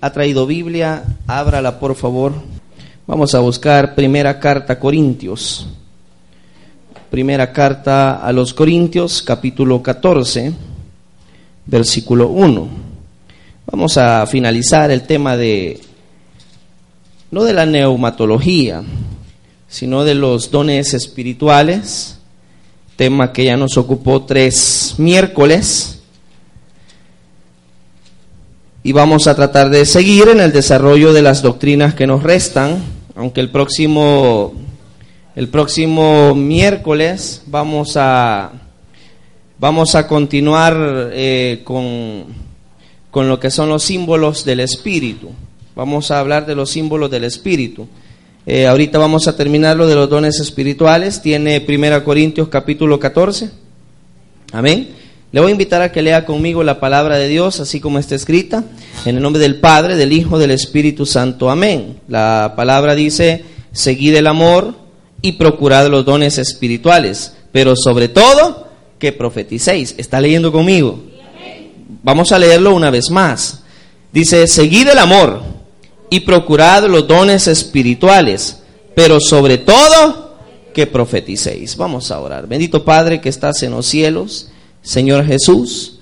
ha traído Biblia, ábrala por favor. Vamos a buscar primera carta a Corintios. Primera carta a los Corintios, capítulo 14, versículo 1. Vamos a finalizar el tema de, no de la neumatología, sino de los dones espirituales, tema que ya nos ocupó tres miércoles y vamos a tratar de seguir en el desarrollo de las doctrinas que nos restan, aunque el próximo, el próximo miércoles vamos a, vamos a continuar eh, con, con lo que son los símbolos del Espíritu. Vamos a hablar de los símbolos del Espíritu. Eh, ahorita vamos a terminar lo de los dones espirituales. Tiene 1 Corintios capítulo 14. Amén. Le voy a invitar a que lea conmigo la palabra de Dios, así como está escrita, en el nombre del Padre, del Hijo, del Espíritu Santo. Amén. La palabra dice, seguid el amor y procurad los dones espirituales, pero sobre todo que profeticéis. ¿Está leyendo conmigo? Vamos a leerlo una vez más. Dice, seguid el amor y procurad los dones espirituales, pero sobre todo que profeticéis. Vamos a orar. Bendito Padre que estás en los cielos. Señor Jesús,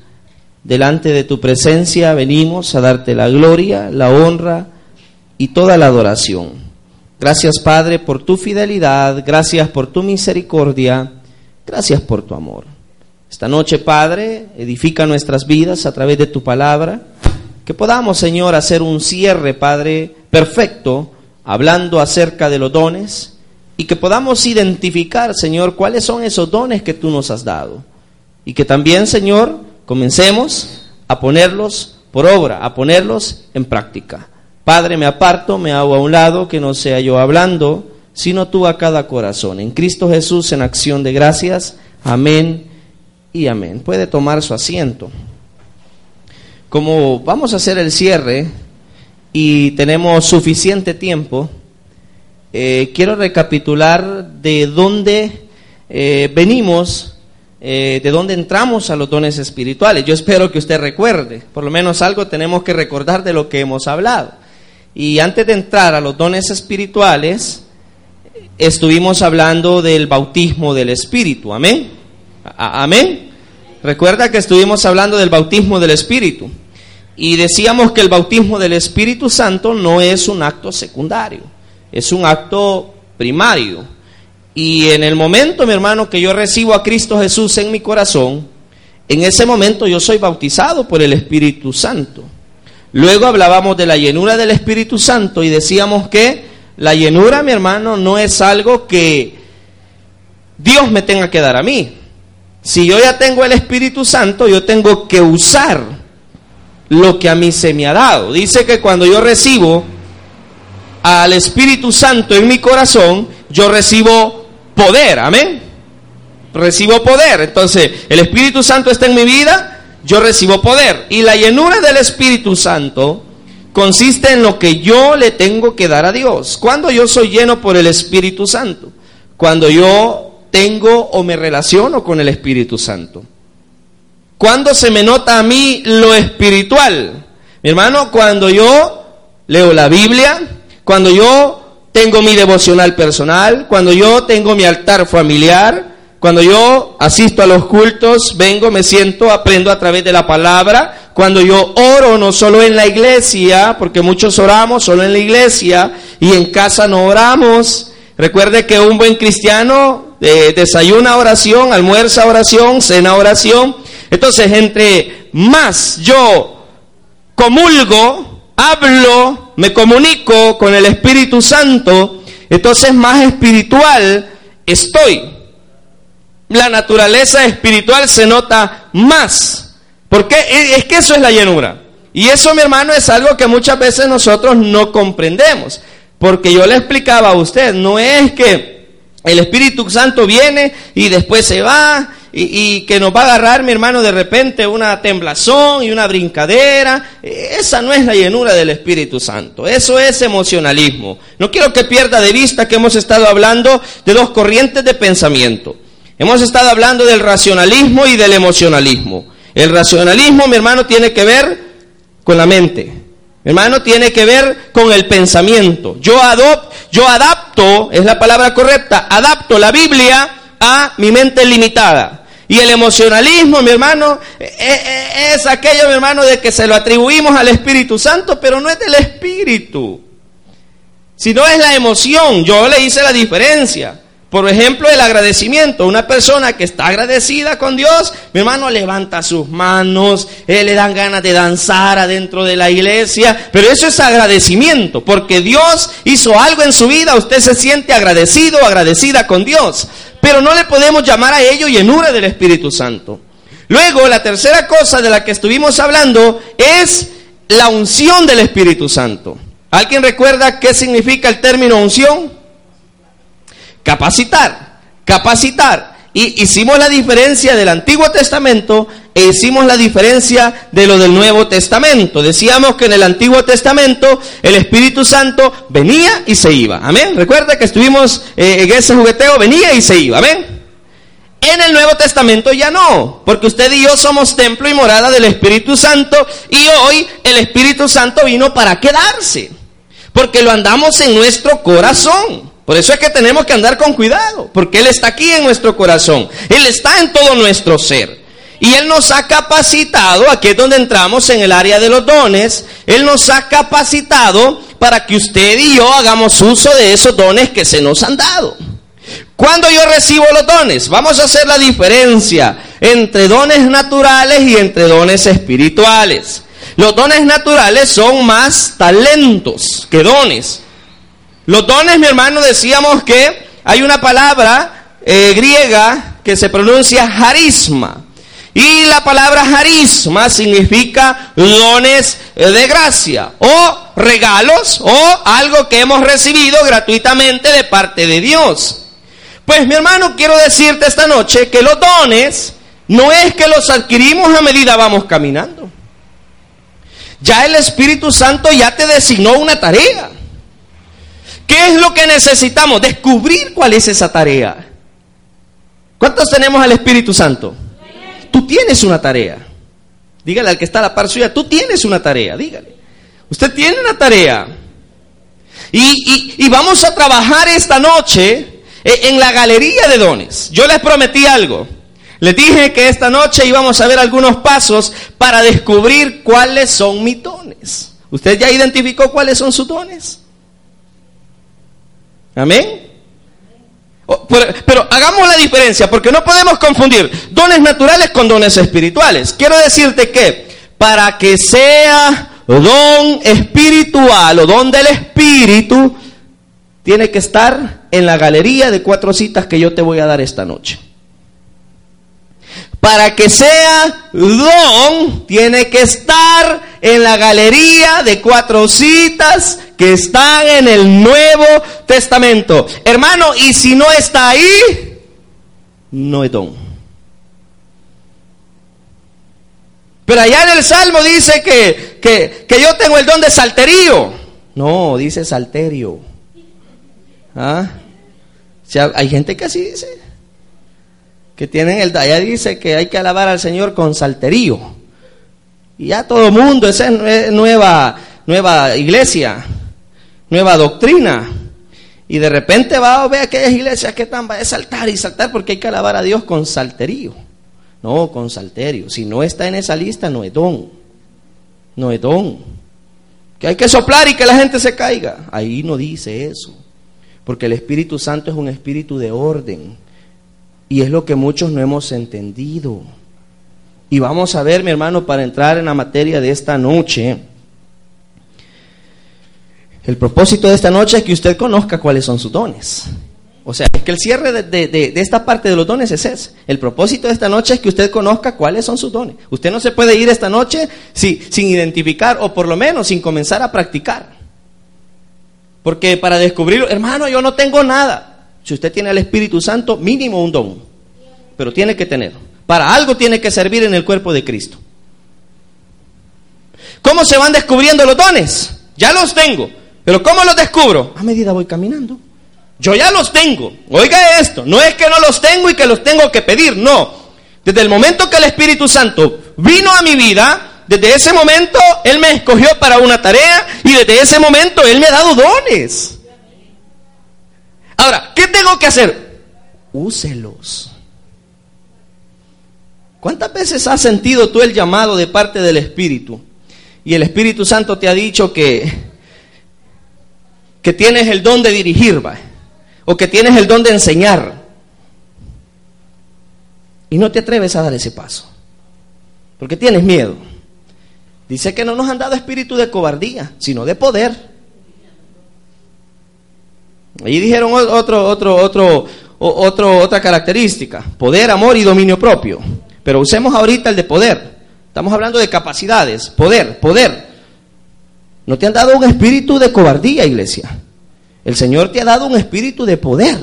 delante de tu presencia venimos a darte la gloria, la honra y toda la adoración. Gracias Padre por tu fidelidad, gracias por tu misericordia, gracias por tu amor. Esta noche Padre, edifica nuestras vidas a través de tu palabra, que podamos Señor hacer un cierre Padre perfecto, hablando acerca de los dones, y que podamos identificar Señor cuáles son esos dones que tú nos has dado y que también, Señor, comencemos a ponerlos por obra, a ponerlos en práctica. Padre, me aparto, me hago a un lado, que no sea yo hablando, sino tú a cada corazón. En Cristo Jesús, en acción de gracias. Amén y amén. Puede tomar su asiento. Como vamos a hacer el cierre y tenemos suficiente tiempo, eh, quiero recapitular de dónde eh, venimos eh, de dónde entramos a los dones espirituales. Yo espero que usted recuerde, por lo menos algo tenemos que recordar de lo que hemos hablado. Y antes de entrar a los dones espirituales, estuvimos hablando del bautismo del Espíritu. Amén. Amén. Recuerda que estuvimos hablando del bautismo del Espíritu. Y decíamos que el bautismo del Espíritu Santo no es un acto secundario, es un acto primario. Y en el momento, mi hermano, que yo recibo a Cristo Jesús en mi corazón, en ese momento yo soy bautizado por el Espíritu Santo. Luego hablábamos de la llenura del Espíritu Santo y decíamos que la llenura, mi hermano, no es algo que Dios me tenga que dar a mí. Si yo ya tengo el Espíritu Santo, yo tengo que usar lo que a mí se me ha dado. Dice que cuando yo recibo al Espíritu Santo en mi corazón, yo recibo poder, amén. Recibo poder. Entonces, el Espíritu Santo está en mi vida, yo recibo poder. Y la llenura del Espíritu Santo consiste en lo que yo le tengo que dar a Dios. Cuando yo soy lleno por el Espíritu Santo, cuando yo tengo o me relaciono con el Espíritu Santo. Cuando se me nota a mí lo espiritual, mi hermano, cuando yo leo la Biblia, cuando yo tengo mi devocional personal, cuando yo tengo mi altar familiar, cuando yo asisto a los cultos, vengo, me siento, aprendo a través de la palabra, cuando yo oro no solo en la iglesia, porque muchos oramos solo en la iglesia y en casa no oramos. Recuerde que un buen cristiano eh, desayuna oración, almuerza oración, cena oración. Entonces, entre más yo comulgo, hablo, me comunico con el Espíritu Santo, entonces más espiritual estoy. La naturaleza espiritual se nota más. Porque es que eso es la llenura. Y eso, mi hermano, es algo que muchas veces nosotros no comprendemos. Porque yo le explicaba a usted, no es que el Espíritu Santo viene y después se va y, que nos va a agarrar, mi hermano, de repente una temblazón y una brincadera. Esa no es la llenura del Espíritu Santo, eso es emocionalismo. No quiero que pierda de vista que hemos estado hablando de dos corrientes de pensamiento. Hemos estado hablando del racionalismo y del emocionalismo. El racionalismo, mi hermano, tiene que ver con la mente. Hermano, tiene que ver con el pensamiento. Yo adopto, yo adapto, es la palabra correcta, adapto la Biblia a mi mente limitada. Y el emocionalismo, mi hermano, e, e, es aquello, mi hermano, de que se lo atribuimos al Espíritu Santo, pero no es del Espíritu. Si no es la emoción, yo le hice la diferencia. Por ejemplo, el agradecimiento. Una persona que está agradecida con Dios, mi hermano levanta sus manos, eh, le dan ganas de danzar adentro de la iglesia, pero eso es agradecimiento, porque Dios hizo algo en su vida, usted se siente agradecido agradecida con Dios, pero no le podemos llamar a ello llenura del Espíritu Santo. Luego, la tercera cosa de la que estuvimos hablando es la unción del Espíritu Santo. ¿Alguien recuerda qué significa el término unción? Capacitar, capacitar. Y hicimos la diferencia del Antiguo Testamento e hicimos la diferencia de lo del Nuevo Testamento. Decíamos que en el Antiguo Testamento el Espíritu Santo venía y se iba. Amén. Recuerda que estuvimos eh, en ese jugueteo, venía y se iba. Amén. En el Nuevo Testamento ya no, porque usted y yo somos templo y morada del Espíritu Santo y hoy el Espíritu Santo vino para quedarse porque lo andamos en nuestro corazón. Por eso es que tenemos que andar con cuidado, porque Él está aquí en nuestro corazón, Él está en todo nuestro ser. Y Él nos ha capacitado, aquí es donde entramos en el área de los dones, Él nos ha capacitado para que usted y yo hagamos uso de esos dones que se nos han dado. Cuando yo recibo los dones, vamos a hacer la diferencia entre dones naturales y entre dones espirituales. Los dones naturales son más talentos que dones. Los dones, mi hermano, decíamos que hay una palabra eh, griega que se pronuncia harisma. Y la palabra harisma significa dones eh, de gracia o regalos o algo que hemos recibido gratuitamente de parte de Dios. Pues mi hermano, quiero decirte esta noche que los dones no es que los adquirimos a medida vamos caminando. Ya el Espíritu Santo ya te designó una tarea. ¿Qué es lo que necesitamos? Descubrir cuál es esa tarea. ¿Cuántos tenemos al Espíritu Santo? Tú tienes una tarea. Dígale al que está a la par suya, tú tienes una tarea, dígale. Usted tiene una tarea. Y, y vamos a trabajar esta noche en la galería de dones. Yo les prometí algo. Les dije que esta noche íbamos a ver algunos pasos para descubrir cuáles son mis dones. ¿Usted ya identificó cuáles son sus dones? Amén. Pero hagamos la diferencia, porque no podemos confundir dones naturales con dones espirituales. Quiero decirte que para que sea don espiritual o don del espíritu, tiene que estar en la galería de cuatro citas que yo te voy a dar esta noche. Para que sea don, tiene que estar en la galería de cuatro citas que están en el Nuevo Testamento. Hermano, y si no está ahí, no es don. Pero allá en el Salmo dice que, que, yo tengo el don de salterío. No, dice salterio. ¿Ah? hay gente que así dice que tienen el allá dice que hay que alabar al Señor con salterío. Y ya todo mundo, esa es nueva, nueva iglesia, nueva doctrina. Y de repente va a ver aquellas iglesias que están, va a saltar y saltar porque hay que alabar a Dios con salterío. No, con salterio. Si no está en esa lista, no es don. No es don. Que hay que soplar y que la gente se caiga. Ahí no dice eso. Porque el Espíritu Santo es un espíritu de orden y es lo que muchos no hemos entendido. Y vamos a ver, mi hermano, para entrar en la materia de esta noche. El propósito de esta noche es que usted conozca cuáles son sus dones. O sea, es que el cierre de, esta parte de los dones es ese. El propósito de esta noche es que usted conozca cuáles son sus dones. Usted no se puede ir esta noche sin identificar o por lo menos sin comenzar a practicar. Porque para descubrirlo, hermano, yo no tengo nada. Si usted tiene al Espíritu Santo, mínimo un don. Pero tiene que tener. Para algo tiene que servir en el cuerpo de Cristo. ¿Cómo se van descubriendo los dones? Ya los tengo. Pero ¿cómo los descubro? A medida voy caminando. Yo ya los tengo. Oiga esto. No es que no los tengo y que los tengo que pedir. No. Desde el momento que el Espíritu Santo vino a mi vida, desde ese momento Él me escogió para una tarea y desde ese momento Él me ha dado dones. Ahora, ¿qué tengo que hacer? Úselos. ¿Cuántas veces has sentido tú el llamado de parte del Espíritu? Y el Espíritu Santo te ha dicho que, que tienes el don de dirigir, ¿va? o que tienes el don de enseñar. Y no te atreves a dar ese paso, porque tienes miedo. Dice que no nos han dado espíritu de cobardía, sino de poder. Ahí dijeron otro, otro, otro, otro, otra característica, poder, amor y dominio propio. Pero usemos ahorita el de poder. Estamos hablando de capacidades, poder, poder. No te han dado un espíritu de cobardía, iglesia. El Señor te ha dado un espíritu de poder.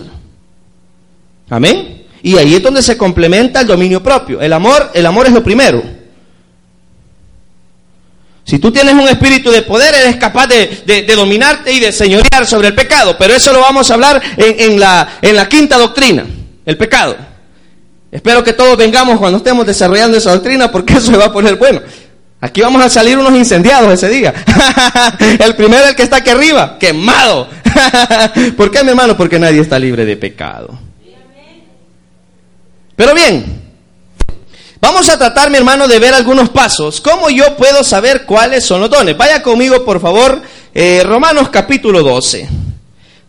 Amén. Y ahí es donde se complementa el dominio propio. El amor, el amor es lo primero. Si tú tienes un espíritu de poder, eres capaz de, dominarte y de señorear sobre el pecado. Pero eso lo vamos a hablar en, la, quinta doctrina, el pecado. Espero que todos vengamos cuando estemos desarrollando esa doctrina porque eso se va a poner bueno. Aquí vamos a salir unos incendiados ese día. el primero, el que está aquí arriba, quemado. ¿Por qué, mi hermano? Porque nadie está libre de pecado. Pero bien, Vamos a tratar, mi hermano, de ver algunos pasos. ¿Cómo yo puedo saber cuáles son los dones? Vaya conmigo, por favor, eh, Romanos capítulo 12.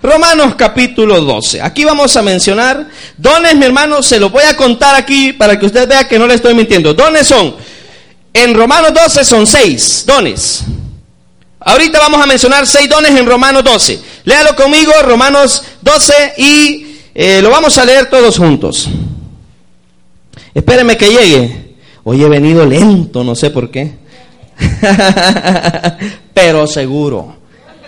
Romanos capítulo 12. Aquí vamos a mencionar dones, mi hermano, se los voy a contar aquí para que usted vea que no le estoy mintiendo. Dones son, en Romanos 12 son seis dones. Ahorita vamos a mencionar seis dones en Romanos 12. Léalo conmigo, Romanos 12, y eh, lo vamos a leer todos juntos. Espéreme que llegue. Hoy he venido lento, no sé por qué. Pero seguro.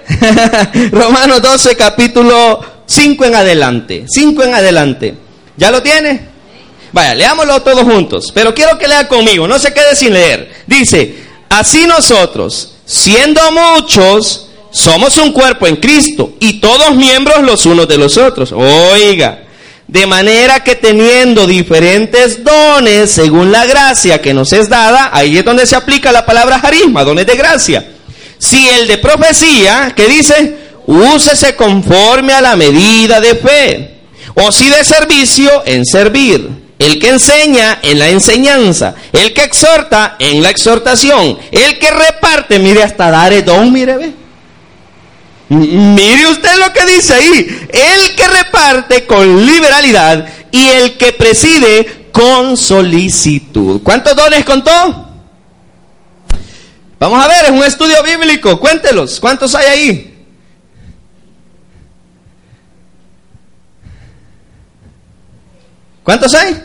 Romanos 12, capítulo 5 en adelante. 5 en adelante. ¿Ya lo tiene? Vaya, leámoslo todos juntos. Pero quiero que lea conmigo, no se quede sin leer. Dice, así nosotros, siendo muchos, somos un cuerpo en Cristo y todos miembros los unos de los otros. Oiga, de manera que teniendo diferentes dones según la gracia que nos es dada, ahí es donde se aplica la palabra carisma, dones de gracia. Si el de profecía, que dice, úsese conforme a la medida de fe. O si de servicio, en servir. El que enseña en la enseñanza. El que exhorta en la exhortación. El que reparte, mire hasta dar el don, mire, ve. Mire usted lo que dice ahí. El que reparte con liberalidad y el que preside con solicitud. ¿Cuántos dones contó? Vamos a ver, es un estudio bíblico. Cuéntelos. ¿Cuántos hay ahí? ¿Cuántos hay?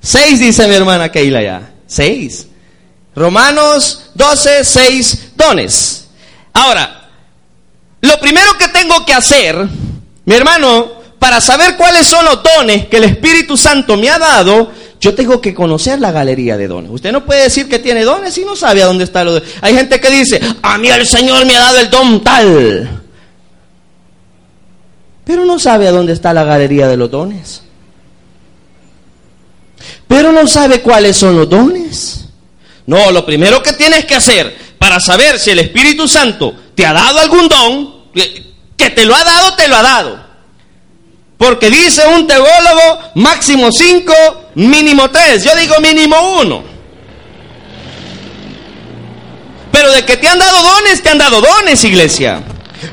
Seis, dice mi hermana Keila ya. Seis. Romanos 12, seis dones. Ahora, lo primero que tengo que hacer, mi hermano, para saber cuáles son los dones que el Espíritu Santo me ha dado, yo tengo que conocer la galería de dones. Usted no puede decir que tiene dones si no sabe a dónde está los dones. Hay gente que dice, a mí el Señor me ha dado el don tal. Pero no sabe a dónde está la galería de los dones. Pero no sabe cuáles son los dones. No, lo primero que tienes que hacer para saber si el Espíritu Santo te ha dado algún don, que te lo ha dado, te lo ha dado. Porque dice un teólogo, máximo cinco, mínimo tres. Yo digo mínimo uno. Pero de que te han dado dones, te han dado dones, iglesia.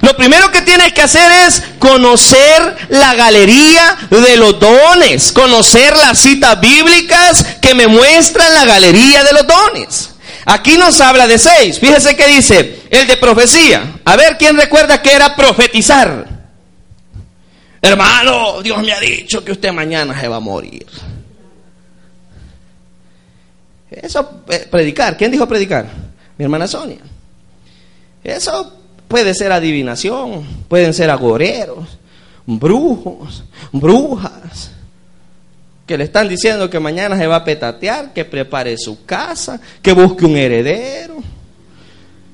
Lo primero que tienes que hacer es conocer la galería de los dones, conocer las citas bíblicas que me muestran la galería de los dones. Aquí nos habla de seis. Fíjese que dice, el de profecía. A ver, ¿quién recuerda que era profetizar? Hermano, Dios me ha dicho que usted mañana se va a morir. Eso, eh, predicar. ¿Quién dijo predicar? Mi hermana Sonia. Eso puede ser adivinación, pueden ser agoreros, brujos, brujas que le están diciendo que mañana se va a petatear, que prepare su casa, que busque un heredero.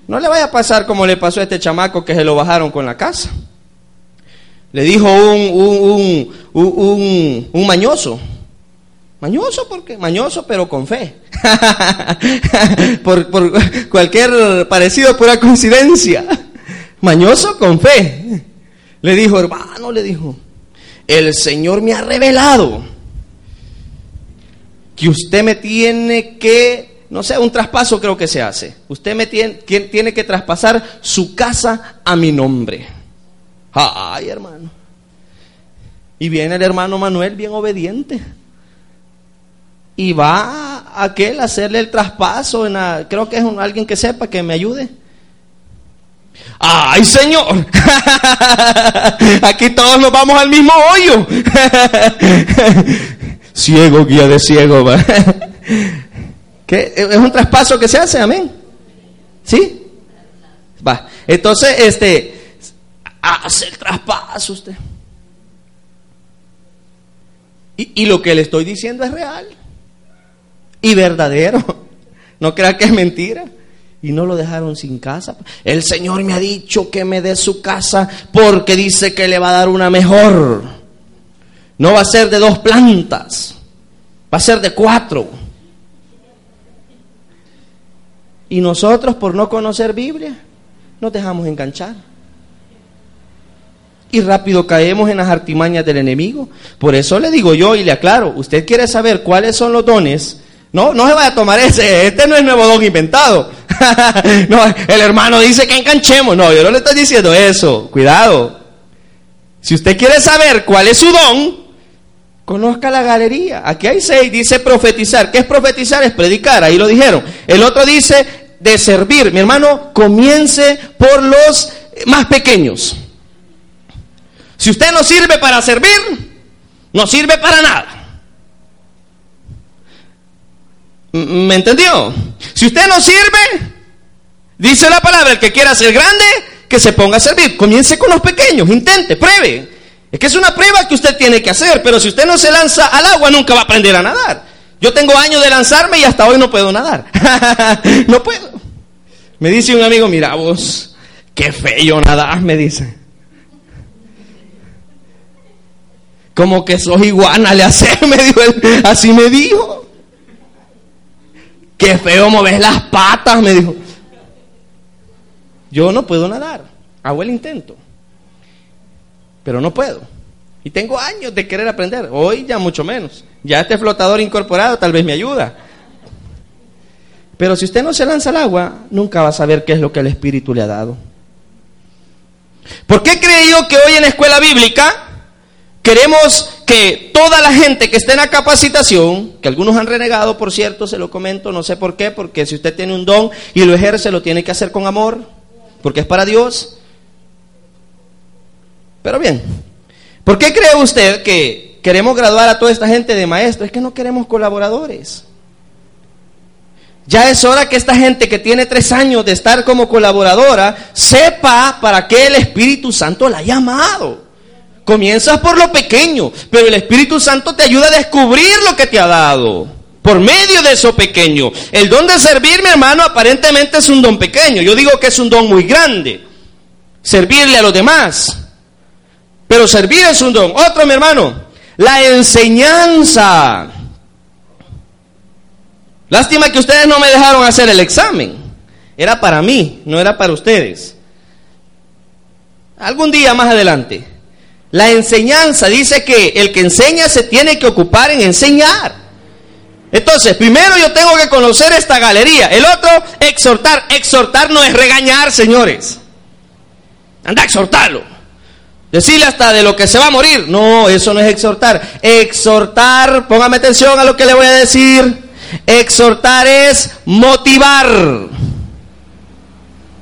No le vaya a pasar como le pasó a este chamaco que se lo bajaron con la casa. Le dijo un, un, un, un mañoso, Mañoso porque, mañoso pero con fe. por, por cualquier parecido, pura coincidencia. Mañoso con fe. Le dijo, hermano, le dijo, el Señor me ha revelado que usted me tiene que, no sé, un traspaso creo que se hace. Usted me tiene, tiene que traspasar su casa a mi nombre. Ay, hermano. Y viene el hermano Manuel bien obediente. Y va a aquel a hacerle el traspaso. En creo que es alguien que sepa que me ayude. ¡Ay, Señor! Aquí todos nos vamos al mismo hoyo. ciego, guía de ciego. ¿Qué? Es un traspaso que se hace, amén. ¿Sí? Va. Entonces, este, hace el traspaso usted. Y, lo que le estoy diciendo es real y verdadero. No crea que es mentira. Y no lo dejaron sin casa. El Señor me ha dicho que me dé su casa porque dice que le va a dar una mejor. No va a ser de dos plantas, va a ser de cuatro. Y nosotros, por no conocer Biblia, nos dejamos enganchar y rápido caemos en las artimañas del enemigo. Por eso le digo yo y le aclaro, usted quiere saber cuáles son los dones, no, no se vaya a tomar ese, este no es nuevo don inventado. el hermano dice que enganchemos, no, yo no le estoy diciendo eso, cuidado. Si usted quiere saber cuál es su don, conozca la galería. Aquí hay seis, dice profetizar. ¿Qué es profetizar? Es predicar, ahí lo dijeron. El otro dice de servir. Mi hermano, comience por los más pequeños. Si usted no sirve para servir, no sirve para nada. ¿Me entendió? Si usted no sirve, dice la palabra, el que quiera ser grande, que se ponga a servir. Comience con los pequeños, intente, pruebe. Es que es una prueba que usted tiene que hacer, pero si usted no se lanza al agua, nunca va a aprender a nadar. Yo tengo años de lanzarme y hasta hoy no puedo nadar. no puedo. Me dice un amigo, mira vos, qué feo nadar, me dice. Como que sos iguana, le hace, me dijo él, así me dijo. Qué feo mover las patas, me dijo. Yo no puedo nadar, hago el intento, pero no puedo. Y tengo años de querer aprender, hoy ya mucho menos. Ya este flotador incorporado tal vez me ayuda. Pero si usted no se lanza al agua, nunca va a saber qué es lo que el Espíritu le ha dado. ¿Por qué cree yo que hoy en la escuela bíblica Queremos que toda la gente que esté en la capacitación, que algunos han renegado, por cierto, se lo comento, no sé por qué, porque si usted tiene un don y lo ejerce, lo tiene que hacer con amor, porque es para Dios. Pero bien, ¿por qué cree usted que queremos graduar a toda esta gente de maestro? Es que no queremos colaboradores. Ya es hora que esta gente que tiene tres años de estar como colaboradora sepa para qué el Espíritu Santo la ha llamado. Comienzas por lo pequeño, pero el Espíritu Santo te ayuda a descubrir lo que te ha dado. Por medio de eso pequeño. El don de servir, mi hermano, aparentemente es un don pequeño. Yo digo que es un don muy grande. Servirle a los demás. Pero servir es un don. Otro, mi hermano, la enseñanza. Lástima que ustedes no me dejaron hacer el examen. Era para mí, no era para ustedes. Algún día más adelante. La enseñanza dice que el que enseña se tiene que ocupar en enseñar. Entonces, primero yo tengo que conocer esta galería. El otro, exhortar. Exhortar no es regañar, señores. Anda a exhortarlo. Decirle hasta de lo que se va a morir. No, eso no es exhortar. Exhortar, póngame atención a lo que le voy a decir. Exhortar es motivar.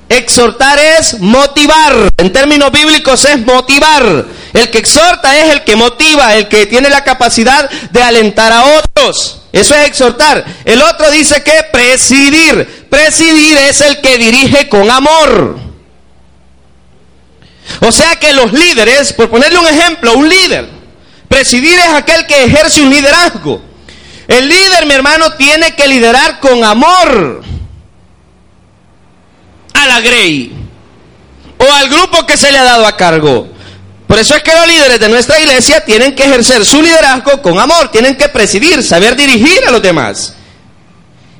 Exhortar es motivar. En términos bíblicos es motivar. El que exhorta es el que motiva, el que tiene la capacidad de alentar a otros. Eso es exhortar. El otro dice que presidir. Presidir es el que dirige con amor. O sea que los líderes, por ponerle un ejemplo, un líder, presidir es aquel que ejerce un liderazgo. El líder, mi hermano, tiene que liderar con amor a la Grey o al grupo que se le ha dado a cargo. Por eso es que los líderes de nuestra iglesia tienen que ejercer su liderazgo con amor, tienen que presidir, saber dirigir a los demás.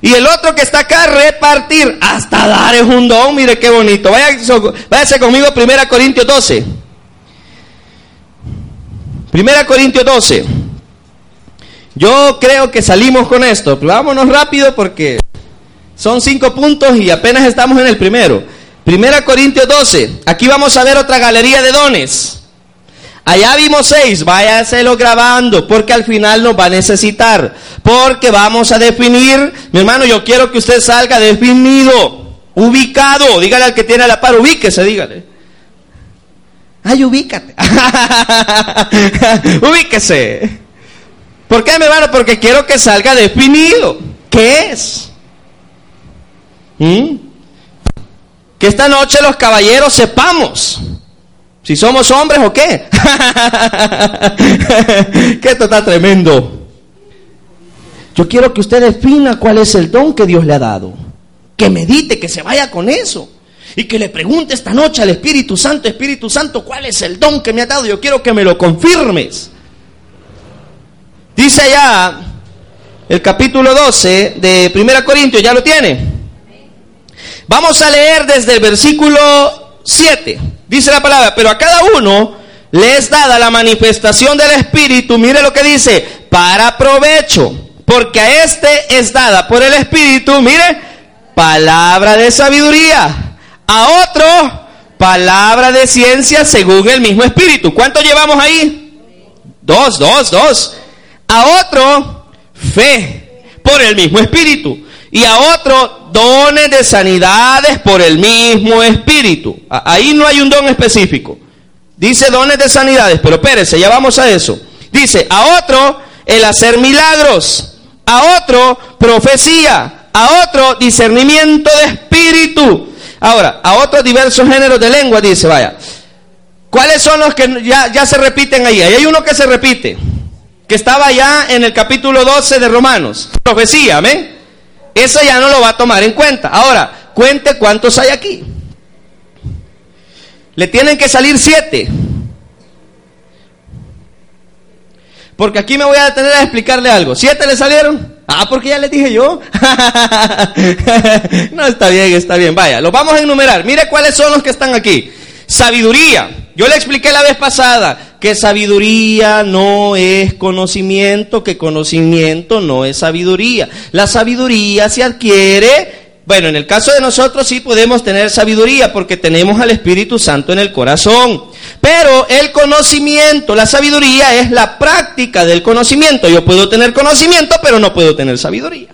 Y el otro que está acá, repartir, hasta dar es un don, mire qué bonito. Váyase, conmigo, 1 Corintios 12. 1 Corintios 12. Yo creo que salimos con esto, vámonos rápido porque son cinco puntos y apenas estamos en el primero. 1 Corintios 12. Aquí vamos a ver otra galería de dones. Allá vimos seis, váyaselo grabando, porque al final nos va a necesitar. Porque vamos a definir, mi hermano, yo quiero que usted salga definido, ubicado. Dígale al que tiene a la par, ubíquese, dígale. Ay, ubícate. ubíquese. ¿Por qué, mi hermano? Porque quiero que salga definido. ¿Qué es? ¿Mm? Que esta noche los caballeros sepamos si somos hombres o qué. que esto está tremendo. Yo quiero que usted defina cuál es el don que Dios le ha dado. Que medite, que se vaya con eso. Y que le pregunte esta noche al Espíritu Santo, Espíritu Santo, ¿cuál es el don que me ha dado? Yo quiero que me lo confirmes. Dice allá el capítulo 12 de 1 Corintios, ¿ya lo tiene? Vamos a leer desde el versículo 7. Dice la palabra, pero a cada uno le es dada la manifestación del Espíritu, mire lo que dice, para provecho, porque a este es dada por el Espíritu, mire, palabra de sabiduría, a otro palabra de ciencia según el mismo Espíritu. ¿Cuánto llevamos ahí? Dos, dos, dos. A otro fe por el mismo Espíritu y a otro dones de sanidades por el mismo Espíritu. Ahí no hay un don específico. Dice dones de sanidades, pero espérese, ya vamos a eso. Dice, a otro el hacer milagros, a otro profecía, a otro discernimiento de espíritu. Ahora, a otros diversos géneros de lengua, dice, vaya. ¿Cuáles son los que ya, ya se repiten ahí? Ahí hay uno que se repite, que estaba ya en el capítulo 12 de Romanos. Profecía, amén. Eso ya no lo va a tomar en cuenta. Ahora, cuente cuántos hay aquí. Le tienen que salir siete. Porque aquí me voy a detener a explicarle algo. ¿Siete le salieron? Ah, porque ya les dije yo. no, está bien, está bien. Vaya, los vamos a enumerar. Mire cuáles son los que están aquí. Sabiduría. Yo le expliqué la vez pasada que sabiduría no es conocimiento, que conocimiento no es sabiduría. La sabiduría se adquiere, bueno, en el caso de nosotros sí podemos tener sabiduría porque tenemos al Espíritu Santo en el corazón. Pero el conocimiento, la sabiduría es la práctica del conocimiento. Yo puedo tener conocimiento, pero no puedo tener sabiduría.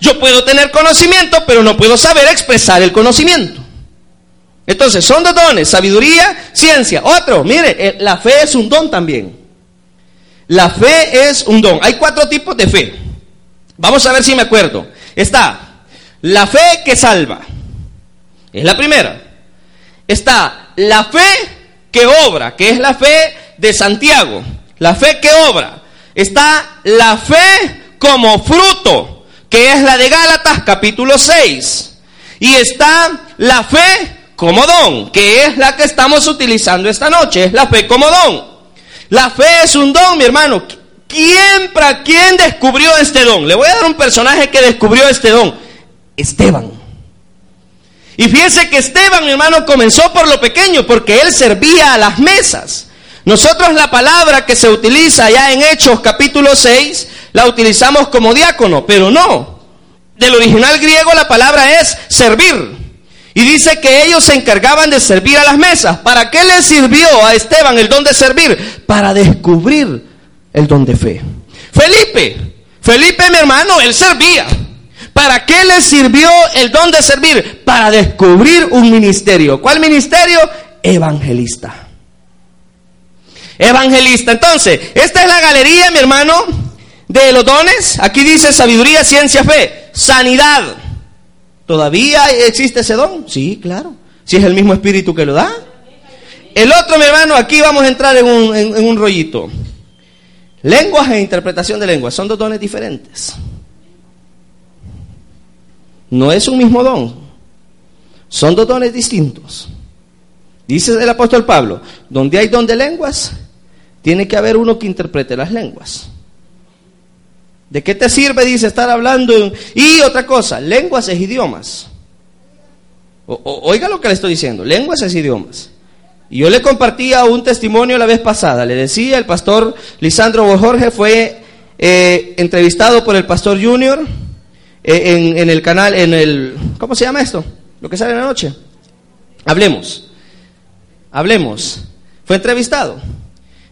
Yo puedo tener conocimiento, pero no puedo saber expresar el conocimiento. Entonces, son dos dones, sabiduría, ciencia. Otro, mire, eh, la fe es un don también. La fe es un don. Hay cuatro tipos de fe. Vamos a ver si me acuerdo. Está la fe que salva. Es la primera. Está la fe que obra, que es la fe de Santiago. La fe que obra. Está la fe como fruto, que es la de Gálatas capítulo 6. Y está la fe como don, que es la que estamos utilizando esta noche, es la fe como don. La fe es un don, mi hermano. ¿Quién, para quién descubrió este don? Le voy a dar un personaje que descubrió este don. Esteban. Y fíjense que Esteban, mi hermano, comenzó por lo pequeño, porque él servía a las mesas. Nosotros la palabra que se utiliza ya en Hechos capítulo 6, la utilizamos como diácono, pero no. Del original griego la palabra es servir. Y dice que ellos se encargaban de servir a las mesas. ¿Para qué le sirvió a Esteban el don de servir? Para descubrir el don de fe. Felipe, Felipe mi hermano, él servía. ¿Para qué le sirvió el don de servir? Para descubrir un ministerio. ¿Cuál ministerio? Evangelista. Evangelista. Entonces, esta es la galería, mi hermano, de los dones. Aquí dice sabiduría, ciencia, fe. Sanidad. ¿Todavía existe ese don? Sí, claro. Si es el mismo espíritu que lo da. El otro, mi hermano, aquí vamos a entrar en un, en, un rollito. Lenguas e interpretación de lenguas son dos dones diferentes. No es un mismo don. Son dos dones distintos. Dice el apóstol Pablo, donde hay don de lenguas, tiene que haber uno que interprete las lenguas. ¿De qué te sirve, dice, estar hablando? Y otra cosa, lenguas es idiomas. oiga lo que le estoy diciendo, lenguas es idiomas. Y yo le compartía un testimonio la vez pasada. Le decía, el pastor Lisandro Jorge fue eh, entrevistado por el pastor Junior eh, en, el canal, en el, ¿cómo se llama esto? Lo que sale en la noche. Hablemos. Hablemos. Fue entrevistado.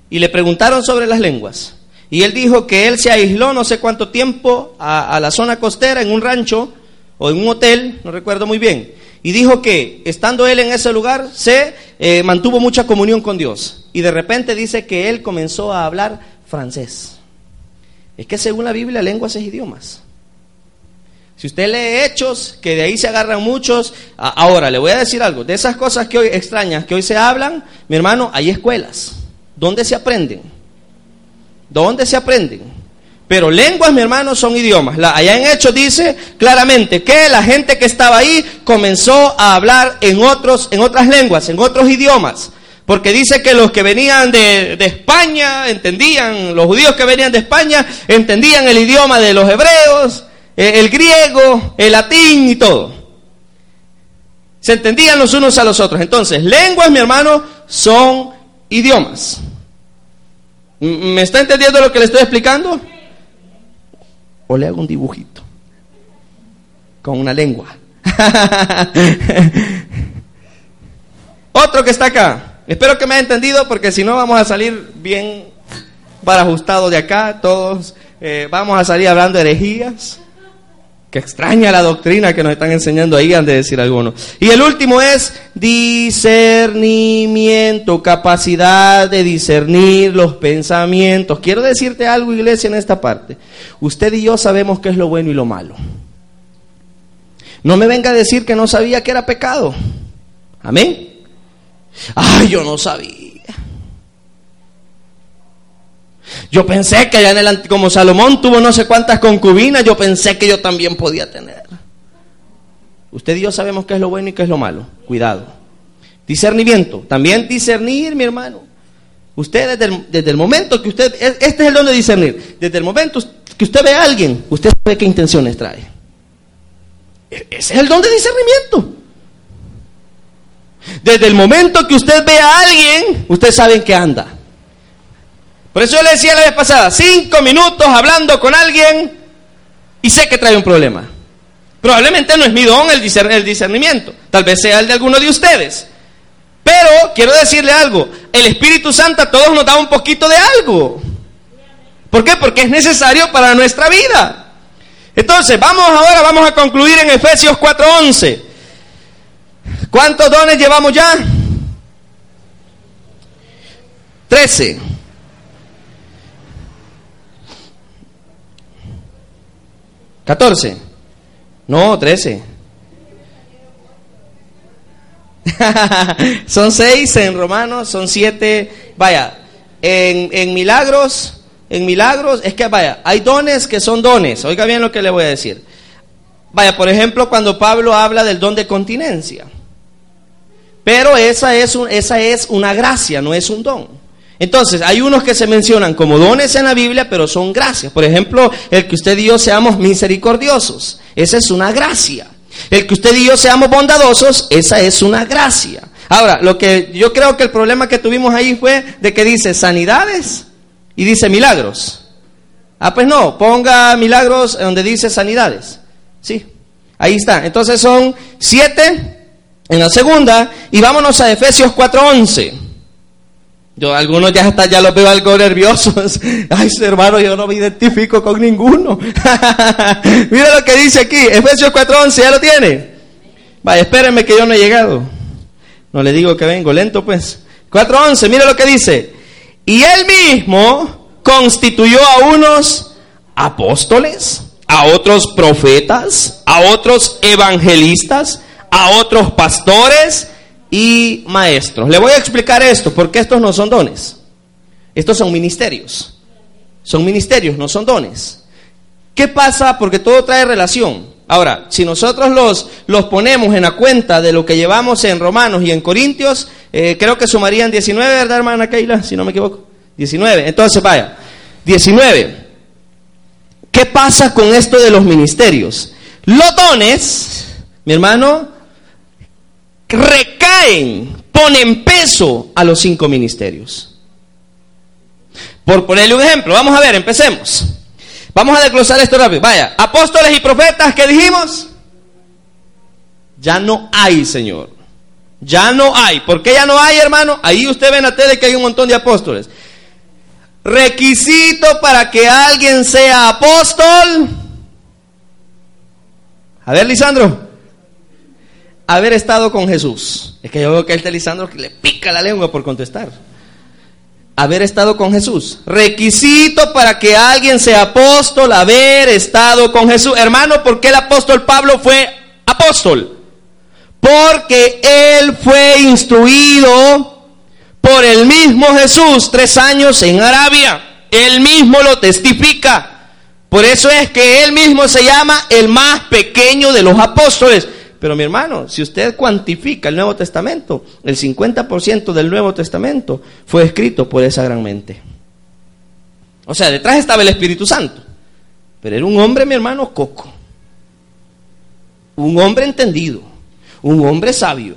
Y le preguntaron sobre las lenguas. Y él dijo que él se aisló no sé cuánto tiempo a, la zona costera en un rancho o en un hotel, no recuerdo muy bien y dijo que estando él en ese lugar se eh, mantuvo mucha comunión con Dios. Y de repente dice que él comenzó a hablar francés. Es que según la Biblia, lenguas es idiomas. Si usted lee hechos, que de ahí se agarran muchos, ahora le voy a decir algo, de esas cosas que hoy extrañas, que hoy se hablan, mi hermano, hay escuelas. ¿Dónde se aprenden? ¿Dónde se aprenden? Pero lenguas, mi hermano, son idiomas. allá en Hechos dice claramente que la gente que estaba ahí comenzó a hablar en, otros, en otras lenguas, en otros idiomas. Porque dice que los que venían de, España entendían, los judíos que venían de España entendían el idioma de los hebreos, eh, el griego, el latín y todo. Se entendían los unos a los otros. Entonces, lenguas, mi hermano, son idiomas. ¿Me está entendiendo lo que le estoy explicando? o le hago un dibujito con una lengua. Otro que está acá. Espero que me haya entendido porque si no vamos a salir bien para ajustado de acá. Todos eh, vamos a salir hablando herejías. Que extraña la doctrina que nos están enseñando ahí, han de decir algunos. Y el último es discernimiento, capacidad de discernir los pensamientos. Quiero decirte algo, iglesia, en esta parte. Usted y yo sabemos qué es lo bueno y lo malo. No me venga a decir que no sabía que era pecado. Amén. Ay, yo no sabía. Yo pensé que allá en el como Salomón tuvo no sé cuántas concubinas, yo pensé que yo también podía tener. Usted y yo sabemos qué es lo bueno y qué es lo malo. Cuidado. Discernimiento. También discernir, mi hermano. Usted desde el, momento que usted, este es el don de discernir. Desde el momento que usted ve a alguien, usted sabe qué intenciones trae. E, ese es el don de discernimiento. Desde el momento que usted ve a alguien, usted sabe en qué anda. Por eso yo le decía la vez pasada, cinco minutos hablando con alguien y sé que trae un problema. Probablemente no es mi don el, discernimiento, tal vez sea el de alguno de ustedes. Pero quiero decirle algo, el Espíritu Santo a todos nos da un poquito de algo. ¿Por qué? Porque es necesario para nuestra vida. Entonces, vamos ahora, vamos a concluir en Efesios 4:11. ¿Cuántos dones llevamos ya? Trece. 14. No, 13. son 6 en Romanos, son 7. Vaya, en, en milagros, en milagros, es que vaya, hay dones que son dones. Oiga bien lo que le voy a decir. Vaya, por ejemplo, cuando Pablo habla del don de continencia. Pero esa es, un, esa es una gracia, no es un don. Entonces, hay unos que se mencionan como dones en la Biblia, pero son gracias. Por ejemplo, el que usted y yo seamos misericordiosos, esa es una gracia. El que usted y yo seamos bondadosos, esa es una gracia. Ahora, lo que yo creo que el problema que tuvimos ahí fue de que dice sanidades y dice milagros. Ah, pues no, ponga milagros donde dice sanidades. Sí, ahí está. Entonces son siete en la segunda y vámonos a Efesios 4:11. Yo algunos ya hasta ya los veo algo nerviosos. Ay, hermano, yo no me identifico con ninguno. Mira lo que dice aquí, Efesios 4:11, ¿ya lo tiene? Vaya, espérenme que yo no he llegado. No le digo que vengo lento, pues. 4:11, mira lo que dice. Y él mismo constituyó a unos apóstoles, a otros profetas, a otros evangelistas, a otros pastores y maestros. Le voy a explicar esto, porque estos no son dones. Estos son ministerios. Son ministerios, no son dones. ¿Qué pasa? Porque todo trae relación. Ahora, si nosotros los, los ponemos en la cuenta de lo que llevamos en Romanos y en Corintios, eh, creo que sumarían 19, ¿verdad, hermana Keila? Si no me equivoco. 19. Entonces, vaya. 19. ¿Qué pasa con esto de los ministerios? Los dones, mi hermano, recaen, ponen peso a los cinco ministerios. Por ponerle un ejemplo, vamos a ver, empecemos. Vamos a desglosar esto rápido. Vaya, apóstoles y profetas, ¿qué dijimos? Ya no hay, Señor. Ya no hay. ¿Por qué ya no hay, hermano? Ahí usted ve en la tele que hay un montón de apóstoles. Requisito para que alguien sea apóstol. A ver, Lisandro. Haber estado con Jesús. Es que yo veo que este Lisandro que le pica la lengua por contestar. Haber estado con Jesús. Requisito para que alguien sea apóstol, haber estado con Jesús. Hermano, ¿por qué el apóstol Pablo fue apóstol? Porque él fue instruido por el mismo Jesús tres años en Arabia. Él mismo lo testifica. Por eso es que él mismo se llama el más pequeño de los apóstoles. Pero mi hermano, si usted cuantifica el Nuevo Testamento, el 50% del Nuevo Testamento fue escrito por esa gran mente. O sea, detrás estaba el Espíritu Santo. Pero era un hombre, mi hermano, coco. Un hombre entendido. Un hombre sabio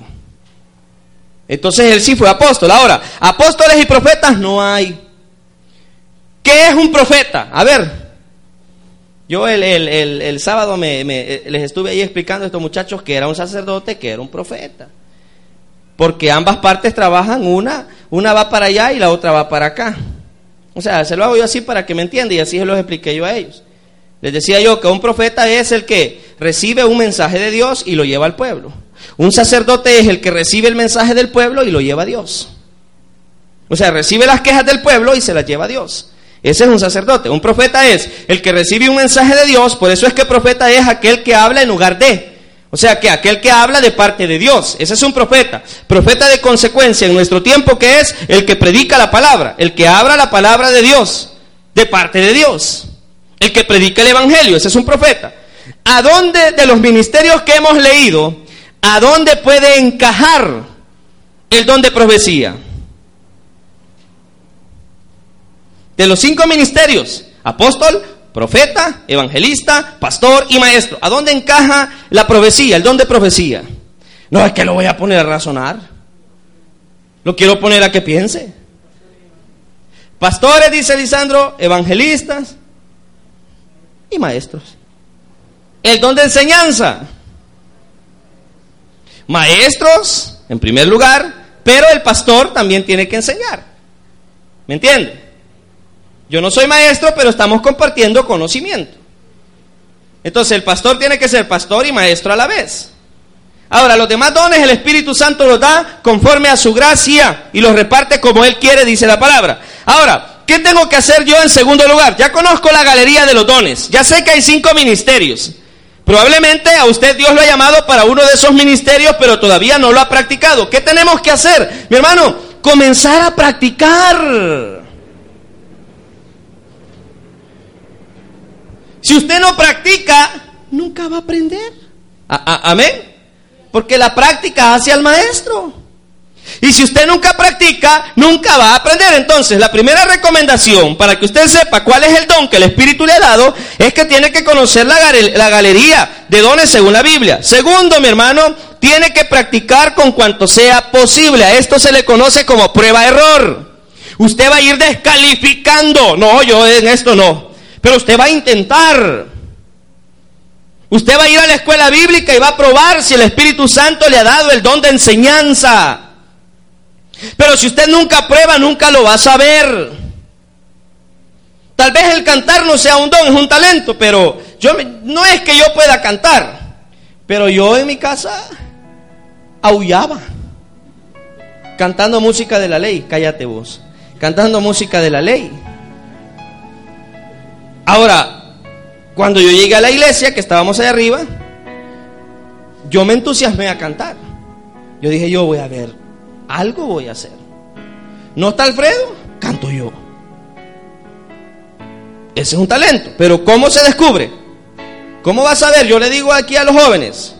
entonces él sí fue apóstol. Ahora, apóstoles y profetas no hay. ¿Qué es un profeta? A ver, yo el, sábado me, les estuve ahí explicando a estos muchachos que era un sacerdote, que era un profeta. Porque ambas partes trabajan, una, una va para allá y la otra va para acá. O sea, se lo hago yo así para que me entiendan y así se los expliqué yo a ellos. Les decía yo que un profeta es el que recibe un mensaje de Dios y lo lleva al pueblo. Un sacerdote es el que recibe el mensaje del pueblo y lo lleva a Dios. O sea, recibe las quejas del pueblo y se las lleva a Dios. Ese es un sacerdote. Un profeta es el que recibe un mensaje de Dios, por eso es que profeta es aquel que habla en lugar de. O sea, que aquel que habla de parte de Dios. Ese es un profeta. Profeta de consecuencia en nuestro tiempo que es el que predica la palabra, el que habla la palabra de Dios, de parte de Dios. El que predica el evangelio, ese es un profeta. ¿A dónde de los ministerios que hemos leído ¿A dónde puede encajar el don de profecía? De los cinco ministerios, apóstol, profeta, evangelista, pastor y maestro. ¿A dónde encaja la profecía, el don de profecía? No es que lo voy a poner a razonar. Lo quiero poner a que piense. Pastores, dice Lisandro, evangelistas y maestros. El don de enseñanza maestros, en primer lugar, pero el pastor también tiene que enseñar. ¿Me entiende? Yo no soy maestro, pero estamos compartiendo conocimiento. Entonces el pastor tiene que ser pastor y maestro a la vez. Ahora, los demás dones el Espíritu Santo los da conforme a su gracia y los reparte como Él quiere, dice la palabra. Ahora, ¿qué tengo que hacer yo en segundo lugar? Ya conozco la galería de los dones, ya sé que hay cinco ministerios. Probablemente a usted Dios lo ha llamado para uno de esos ministerios, pero todavía no lo ha practicado. ¿Qué tenemos que hacer? Mi hermano, comenzar a practicar. Si usted no practica, nunca va a aprender. amén. Porque la práctica hace al maestro. Y si usted nunca practica, nunca va a aprender. Entonces, la primera recomendación para que usted sepa cuál es el don que el Espíritu le ha dado es que tiene que conocer la, la galería de dones según la Biblia. Segundo, mi hermano, tiene que practicar con cuanto sea posible. A esto se le conoce como prueba-error. Usted va a ir descalificando. No, yo en esto no. Pero usted va a intentar. Usted va a ir a la escuela bíblica y va a probar si el Espíritu Santo le ha dado el don de enseñanza. Pero si usted nunca prueba, nunca lo va a saber. Tal vez el cantar no sea un don, es un talento, pero yo no es que yo pueda cantar, pero yo en mi casa aullaba cantando música de la ley, cállate vos, cantando música de la ley. Ahora, cuando yo llegué a la iglesia, que estábamos ahí arriba, yo me entusiasmé a cantar. Yo dije, yo voy a ver algo voy a hacer. ¿No está Alfredo? Canto yo. Ese es un talento. Pero ¿cómo se descubre? ¿Cómo vas a ver? Yo le digo aquí a los jóvenes.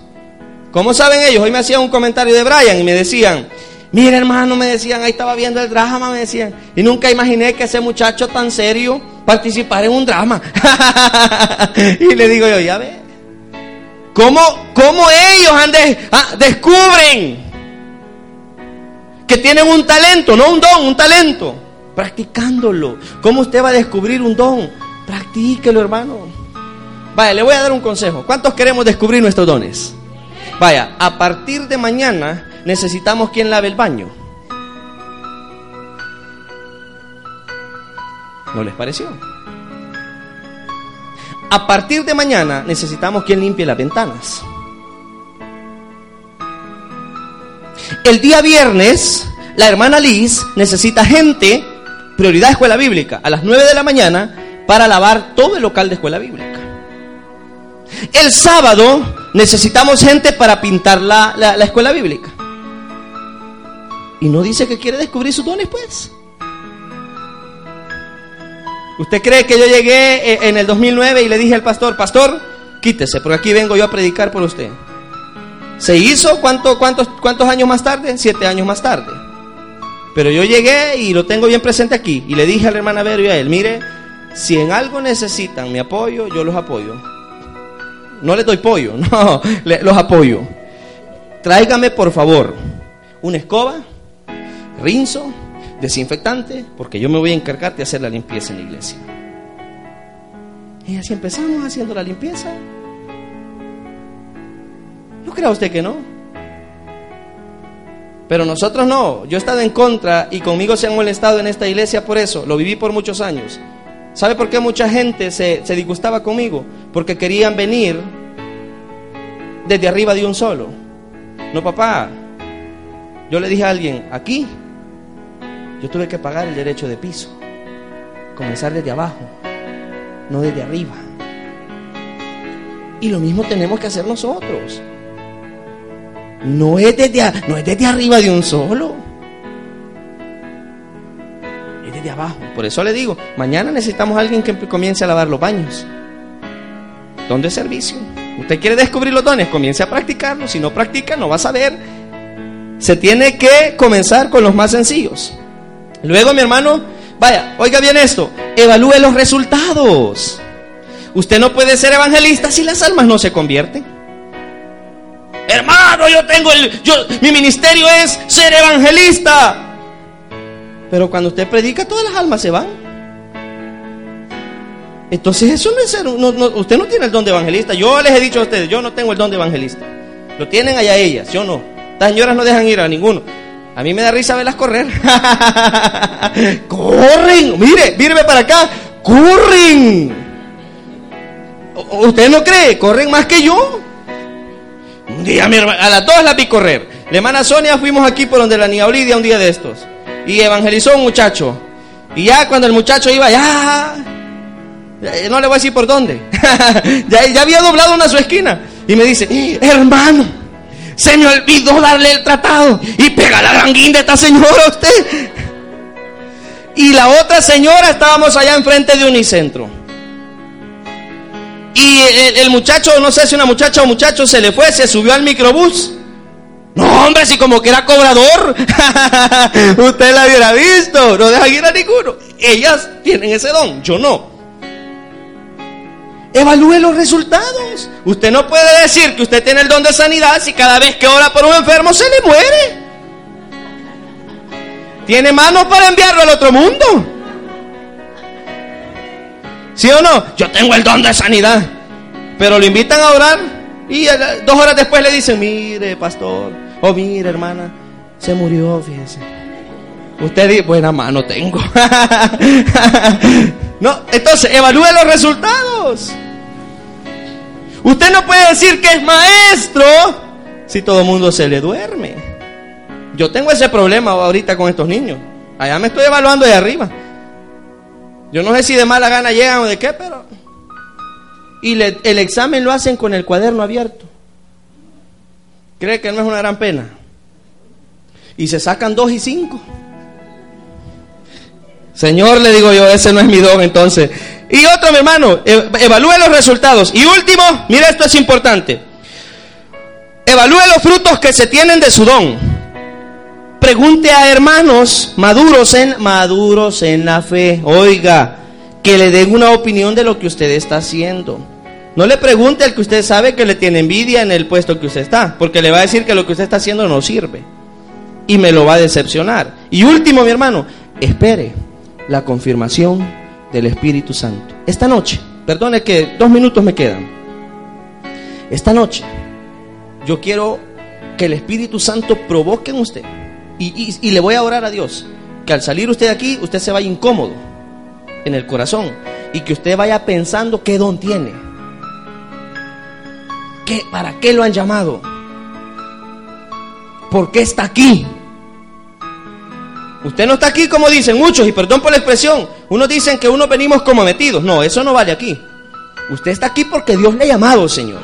¿Cómo saben ellos? Hoy me hacían un comentario de Brian y me decían, mira hermano, me decían, ahí estaba viendo el drama, me decían. Y nunca imaginé que ese muchacho tan serio participara en un drama. y le digo yo, ya ve. ¿Cómo, cómo ellos han ah, descubren que tienen un talento, no un don, un talento? Practicándolo. ¿Cómo usted va a descubrir un don? Practíquelo, hermano. Vaya, le voy a dar un consejo. ¿Cuántos queremos descubrir nuestros dones? Vaya, a partir de mañana necesitamos quien lave el baño. ¿No les pareció? A partir de mañana necesitamos quien limpie las ventanas. El día viernes, la hermana Liz necesita gente, prioridad escuela bíblica, a las 9 de la mañana para lavar todo el local de escuela bíblica. El sábado necesitamos gente para pintar la, la, escuela bíblica. Y no dice que quiere descubrir sus dones, pues. ¿Usted cree que yo llegué eh, en el 2009 y le dije al pastor, pastor, quítese, porque aquí vengo yo a predicar por usted? ¿Se hizo cuánto, cuántos, cuántos años más tarde? Siete años más tarde. Pero yo llegué y lo tengo bien presente aquí. Y le dije a la hermana Vero y a él, mire, si en algo necesitan mi apoyo, yo los apoyo. No les doy pollo, no, los apoyo. Tráigame por favor una escoba, rinzo, desinfectante, porque yo me voy a encargar de hacer la limpieza en la iglesia. Y así empezamos haciendo la limpieza. ¿No crea usted que no? Pero nosotros no. Yo he estado en contra y conmigo se han molestado en esta iglesia por eso. Lo viví por muchos años. ¿Sabe por qué mucha gente se, se disgustaba conmigo? Porque querían venir desde arriba de un solo. No, papá. Yo le dije a alguien, aquí yo tuve que pagar el derecho de piso. Comenzar desde abajo, no desde arriba. Y lo mismo tenemos que hacer nosotros. No es desde, no es desde arriba de un solo de abajo. Por eso le digo, mañana necesitamos a alguien que comience a lavar los baños. ¿Dónde de servicio. Usted quiere descubrir los dones, comience a practicarlos. Si no practica, no va a saber. Se tiene que comenzar con los más sencillos. Luego, mi hermano, vaya, oiga bien esto, evalúe los resultados. Usted no puede ser evangelista si las almas no se convierten. Hermano, yo tengo el, yo, mi ministerio es ser evangelista. Pero cuando usted predica, todas las almas se van. Entonces eso no es ser, usted no tiene el don de evangelista. Yo les he dicho a ustedes, yo no tengo el don de evangelista. Lo tienen allá ellas, yo no. Estas señoras no dejan ir a ninguno. A mí me da risa verlas correr. corren, mire, míreme para acá, corren. ¿Usted no cree? Corren más que yo. Un día a las dos las vi correr. La hermana Sonia fuimos aquí por donde la niña Olidia un día de estos y evangelizó un muchacho. Y ya cuando el muchacho iba, ya, no le voy a decir por dónde, ya, había doblado una su esquina. Y me dice, hermano, se me olvidó darle el tratado y pega la gran de esta señora usted. Y la otra señora estábamos allá enfrente de Unicentro. Y el, el muchacho, no sé si una muchacha o muchacho, se le fue, se subió al microbús no, hombre, si como que era cobrador. Usted la hubiera visto. No deja ir a ninguno. Ellas tienen ese don, yo no. Evalúe los resultados. Usted no puede decir que usted tiene el don de sanidad si cada vez que ora por un enfermo se le muere. Tiene manos para enviarlo al otro mundo. ¿Sí o no? Yo tengo el don de sanidad. Pero lo invitan a orar y dos horas después le dicen, mire, pastor, Oh, mira, hermana, se murió, fíjese. Usted dice, buena mano tengo. no, entonces, evalúe los resultados. Usted no puede decir que es maestro si todo el mundo se le duerme. Yo tengo ese problema ahorita con estos niños. Allá me estoy evaluando de arriba. Yo no sé si de mala gana llegan o de qué, pero... Y el examen lo hacen con el cuaderno abierto. ¿Cree que no es una gran pena? Y se sacan dos y cinco. Señor, le digo yo, ese no es mi don entonces. Y otro, mi hermano, e- evalúe los resultados. Y último, mira, esto es importante. Evalúe los frutos que se tienen de su don. Pregunte a hermanos maduros en maduros en la fe. Oiga, que le den una opinión de lo que usted está haciendo. No le pregunte al que usted sabe que le tiene envidia en el puesto que usted está, porque le va a decir que lo que usted está haciendo no sirve. Y me lo va a decepcionar. Y último, mi hermano, espere la confirmación del Espíritu Santo. Esta noche, perdone que dos minutos me quedan. Esta noche, yo quiero que el Espíritu Santo provoque en usted. Y, le voy a orar a Dios. Que al salir usted de aquí, usted se vaya incómodo en el corazón. Y que usted vaya pensando qué don tiene. ¿Qué, ¿Para qué lo han llamado? ¿Por qué está aquí? Usted no está aquí como dicen muchos, y perdón por la expresión, unos dicen que unos venimos como metidos. No, eso no vale aquí. Usted está aquí porque Dios le ha llamado, Señor.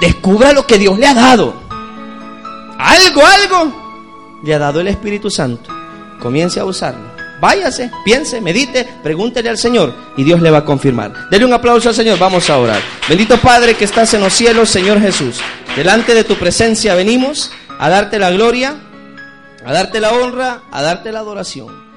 Descubra lo que Dios le ha dado. Algo, algo le ha dado el Espíritu Santo. Comience a usarlo. Váyase, piense, medite, pregúntele al Señor y Dios le va a confirmar. Dele un aplauso al Señor, vamos a orar. Bendito Padre que estás en los cielos, Señor Jesús. Delante de tu presencia venimos a darte la gloria, a darte la honra, a darte la adoración.